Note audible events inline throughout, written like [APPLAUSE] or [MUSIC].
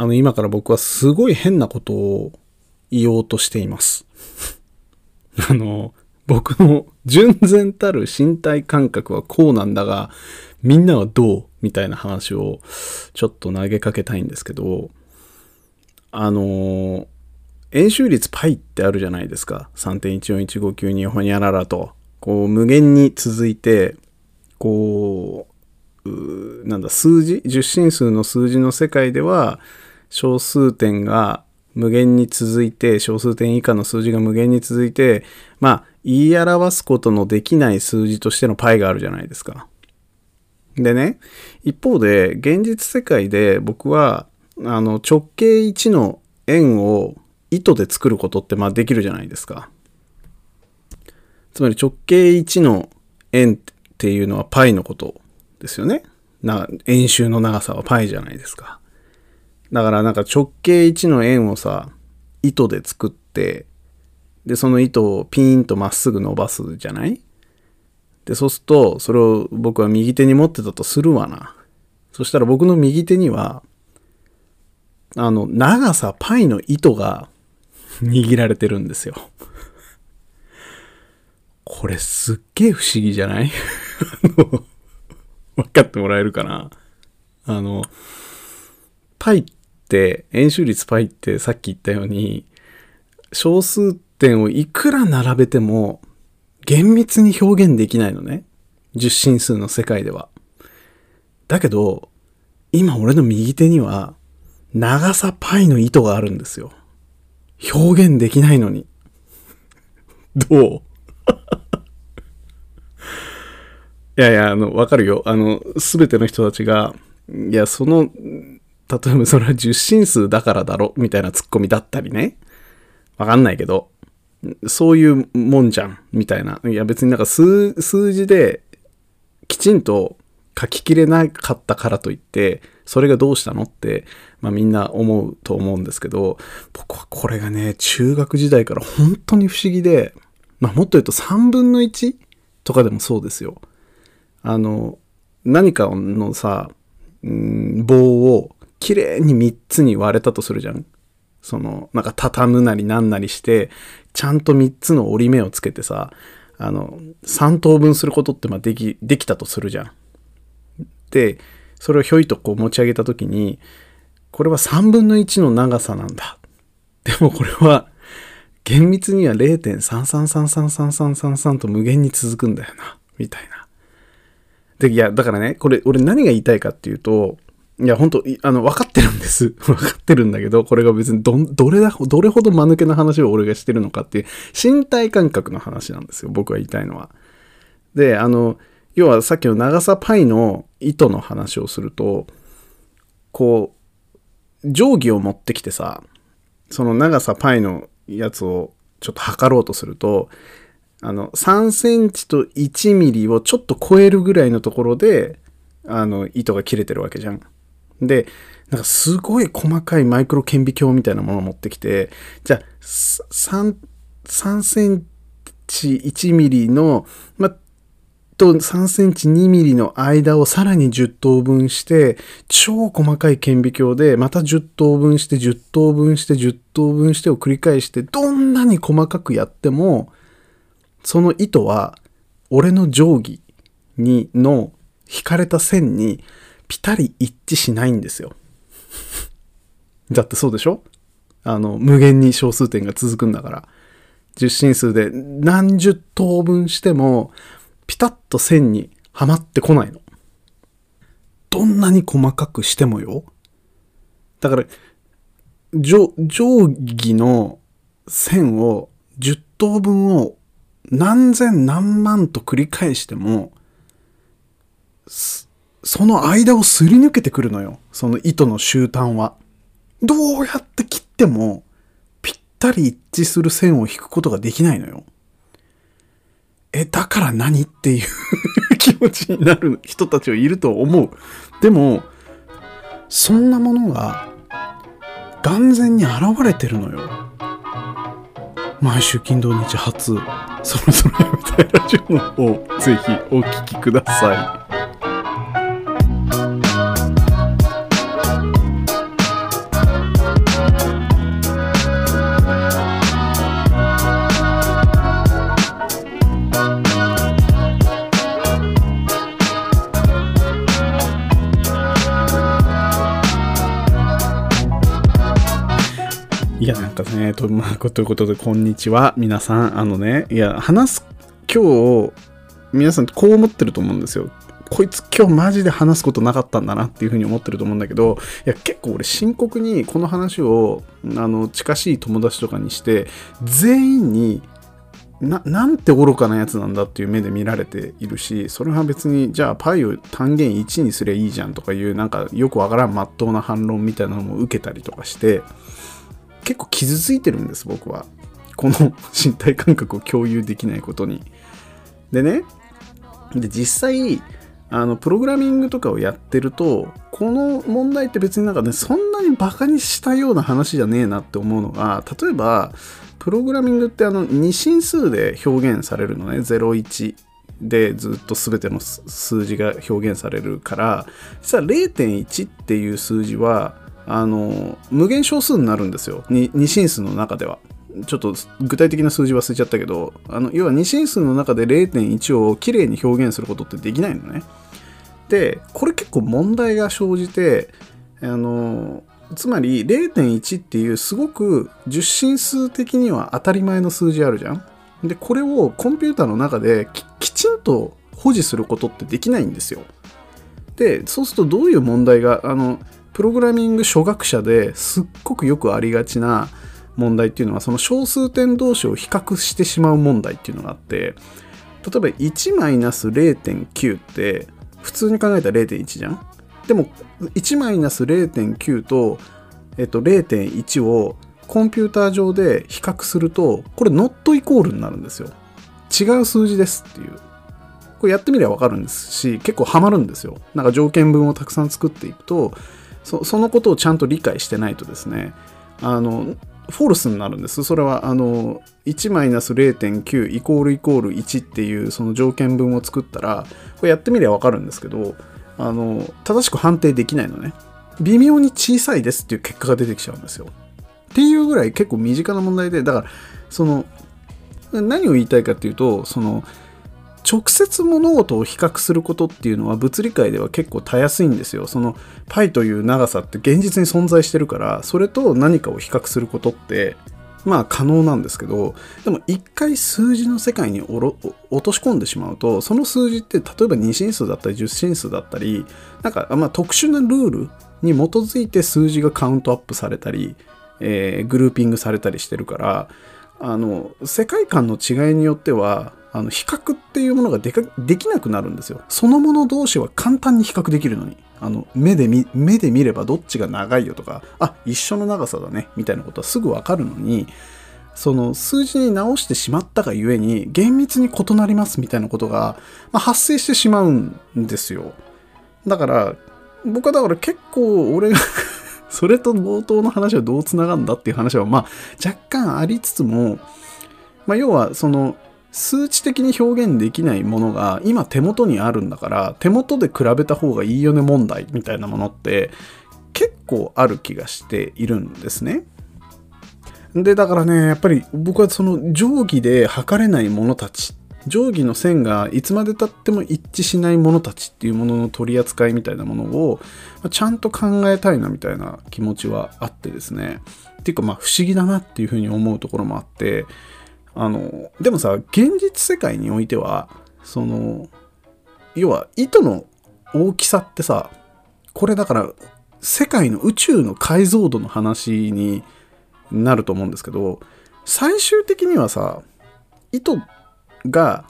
あの、今から僕はすごい変なことを言おうとしています。[LAUGHS] あの、僕の純然たる身体感覚はこうなんだが、みんなはどうみたいな話をちょっと投げかけたいんですけど、あの、円周率 π ってあるじゃないですか。3.141592ほにゃららと。こう、無限に続いて、こう、うなんだ、数字、十進数の数字の世界では、小数点が無限に続いて、小数点以下の数字が無限に続いて、まあ、言い表すことのできない数字としての π があるじゃないですか。でね、一方で、現実世界で僕は、あの、直径1の円を糸で作ることって、まあできるじゃないですか。つまり直径1の円っていうのは π のことですよね。な、円周の長さは π じゃないですか。 だからなんか直径1の円をさ、糸で作って、で、その糸をピーンとまっすぐ伸ばすじゃない？で、そうすると、それを僕は右手に持ってたとするわな。そしたら僕の右手には、あの、長さ π の糸が [LAUGHS] 握られてるんですよ。これすっげえ不思議じゃない？[LAUGHS] 分かってもらえるかな？あの、π って、円周率 π ってさっき言ったように、小数点をいくら並べても厳密に表現できないのね。十進数の世界では。だけど、今俺の右手には長さ π の糸があるんですよ。表現できないのに。[LAUGHS] どう？[LAUGHS] いやいや、あの、わかるよ。あの、すべての人たちが、いや、その、例えばそれは十進数だからだろ、みたいなツッコミだったりね。わかんないけど、そういうもんじゃん、みたいな。いや、別になんか数、数字で、きちんと書ききれなかったからといって、それがどうしたのって、まあみんな思うと思うんですけど、僕はこれがね、中学時代から本当に不思議で、まあもっと言うと3分の 1? とかでもそうですよ。あの、何かのさ、うん棒をきれいに3つに割れたとするじゃん。その、なんか畳むなりなんなりして、ちゃんと3つの折り目をつけてさ、あの、3等分することってまあでき、できたとするじゃん。で、それをひょいとこう持ち上げたときに、これは3分の1の長さなんだ。でもこれは、厳密には0.333333と無限に続くんだよな。みたいな。で、いや、だからね、これ、俺何が言いたいかっていうと、いや、本当あの、分かってるんです。[LAUGHS] 分かってるんだけど、これが別にど、どれだ、どれほど間抜けな話を俺がしてるのかっていう、身体感覚の話なんですよ。僕が言いたいのは。で、あの、要はさっきの長さ π の糸の話をすると、こう、定規を持ってきてさ、その長さ π のやつをちょっと測ろうとすると、あの、3センチと1ミリをちょっと超えるぐらいのところで、あの、糸が切れてるわけじゃん。で、なんかすごい細かいマイクロ顕微鏡みたいなものを持ってきて、じゃあ、3、3センチ1ミリの、ま、と3センチ2ミリの間をさらに10等分して、超細かい顕微鏡で、また10等分して、10等分して、10等分してを繰り返して、どんなに細かくやっても、その糸は、俺の定規に、の引かれた線に、ぴたり一致しないんですよ。だってそうでしょ？あの、無限に小数点が続くんだから。十進数で何十等分しても、ピタッと線にはまってこないの。どんなに細かくしてもよ。だから、定定規の線を10等分を何千何万と繰り返しても、その間をすり抜けてくるのよ。その糸の終端は。どうやって切っても、ぴったり一致する線を引くことができないのよ。え、だから何っていう [LAUGHS] 気持ちになる人たちはいると思う。でも、そんなものが、眼前に現れてるのよ。毎週金土日初、そろそろやめたいラジオの方、ぜひお聞きください。いや、なんかね、と,、まあ、ということで、こんにちは。皆さん、あのね、いや、話す、今日、皆さんこう思ってると思うんですよ。こいつ今日マジで話すことなかったんだなっていうふうに思ってると思うんだけど、いや、結構俺深刻にこの話を、あの、近しい友達とかにして、全員に、な、なんて愚かなやつなんだっていう目で見られているし、それは別に、じゃあパイを単元1にすりゃいいじゃんとかいう、なんかよくわからんまっとうな反論みたいなのも受けたりとかして、結構傷ついてるんです、僕は。この [LAUGHS] 身体感覚を共有できないことに。でね、で、実際、あの、プログラミングとかをやってると、この問題って別になんかね、そんなにバカにしたような話じゃねえなって思うのが、例えば、プログラミングってあの、2進数で表現されるのね、01。でずっと全ての数字が表現されるから実は0.1っていう数字はあの無限小数になるんですよ。2, 2進数の中では。ちょっと具体的な数字忘れちゃったけどあの要は2進数の中で0.1をきれいに表現することってできないのね。でこれ結構問題が生じてあのつまり0.1っていうすごく10進数的には当たり前の数字あるじゃん。でこれをコンピューターの中できちんと保持することってできないんですよ。でそうするとどういう問題があのプログラミング初学者ですっごくよくありがちな問題っていうのはその小数点同士を比較してしまう問題っていうのがあって例えば1-0.9って普通に考えたら0.1じゃん？でも1-0.9と、えっと、0.1をコンピューター上で比較するとこれノットイコールになるんですよ。違う数字ですっていう。これやってみればわかるんですし結構ハマるんですよ。なんか条件文をたくさん作っていくとそそのことをちゃんと理解してないとですねあのフォルスになるんです。それは、あの、1-0.9イコールイコール1っていうその条件文を作ったら、これやってみればわかるんですけど、あの、正しく判定できないのね。微妙に小さいですっていう結果が出てきちゃうんですよ。っていうぐらい結構身近な問題で、だから、その、何を言いたいかっていうと、その、直接物事を比較することっていうのは物理界では結構たやすいんですよ。その π という長さって現実に存在してるからそれと何かを比較することってまあ可能なんですけどでも一回数字の世界に落とし込んでしまうとその数字って例えば2進数だったり10進数だったりなんかまあ特殊なルールに基づいて数字がカウントアップされたり、えー、グルーピングされたりしてるからあの世界観の違いによってはあの比較っていうものがでできなくなるんですよ。そのもの同士は簡単に比較できるのに。あの目で見目で見ればどっちが長いよとか、あ、一緒の長さだね、みたいなことはすぐわかるのに、その数字に直してしまったがゆえに厳密に異なりますみたいなことが、まあ、発生してしまうんですよ。だから、僕はだから結構俺が [LAUGHS] それと冒頭の話はどうつながるんだっていう話は、まあ若干ありつつも、まあ要はその数値的に表現できないものが今手元にあるんだから手元で比べた方がいいよね問題みたいなものって結構ある気がしているんですね。でだからねやっぱり僕はその定規で測れないものたち定規の線がいつまでたっても一致しないものたちっていうものの取り扱いみたいなものをちゃんと考えたいなみたいな気持ちはあってですねっていうかまあ不思議だなっていうふうに思うところもあってあの、でもさ、現実世界においては、その、要は糸の大きさってさ、これだから、世界の宇宙の解像度の話になると思うんですけど、最終的にはさ、糸が、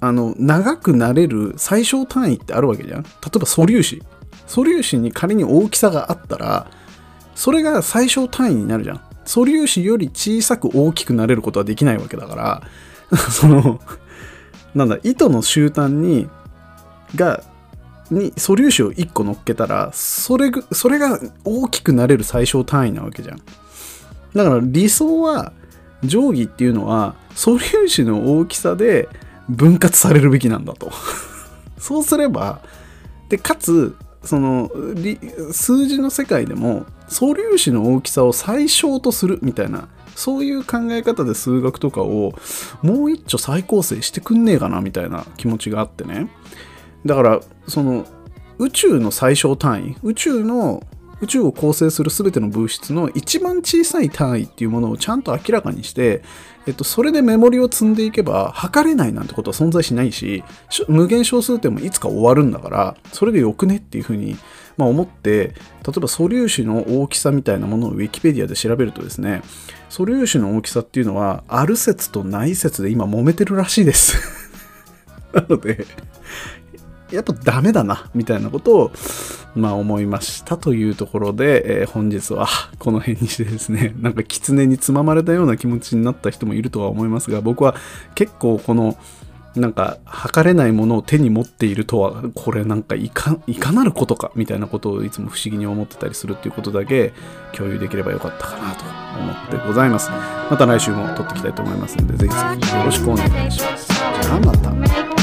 あの、長くなれる最小単位ってあるわけじゃん例えば素粒子。素粒子に仮に大きさがあったら、それが最小単位になるじゃん。素粒子より小さく大きくなれることはできないわけだから [LAUGHS] そのなんだ糸の終端にがに素粒子を1個乗っけたらそれそれが大きくなれる最小単位なわけじゃん。だから理想は定規っていうのは素粒子の大きさで分割されるべきなんだと。[LAUGHS] そうすればでかつその数字の世界でも素粒子の大きさを最小とするみたいなそういう考え方で数学とかをもう一丁再構成してくんねえかなみたいな気持ちがあってね。だからその宇宙の最小単位宇宙の宇宙を構成する全ての物質の一番小さい単位っていうものをちゃんと明らかにして、えっと、それでメモリを積んでいけば測れないなんてことは存在しないし無限小数点もいつか終わるんだからそれでよくねっていうふうに、まあ、思って例えば素粒子の大きさみたいなものをウィキペディアで調べるとですね素粒子の大きさっていうのはある説とない説で今揉めてるらしいです。[LAUGHS] なのでやっぱダメだな、みたいなことを、まあ思いましたというところで、えー本日はこの辺にしてですね、[LAUGHS] なんか狐につままれたような気持ちになった人もいるとは思いますが、僕は結構この、なんか測れないものを手に持っているとは、これなんかいかなることかみたいなことをいつも不思議に思ってたりするっていうことだけ共有できればよかったかなと思ってございます。また来週も撮っていきたいと思いますので、ぜひぜひよろしくお願いします。じゃあまた。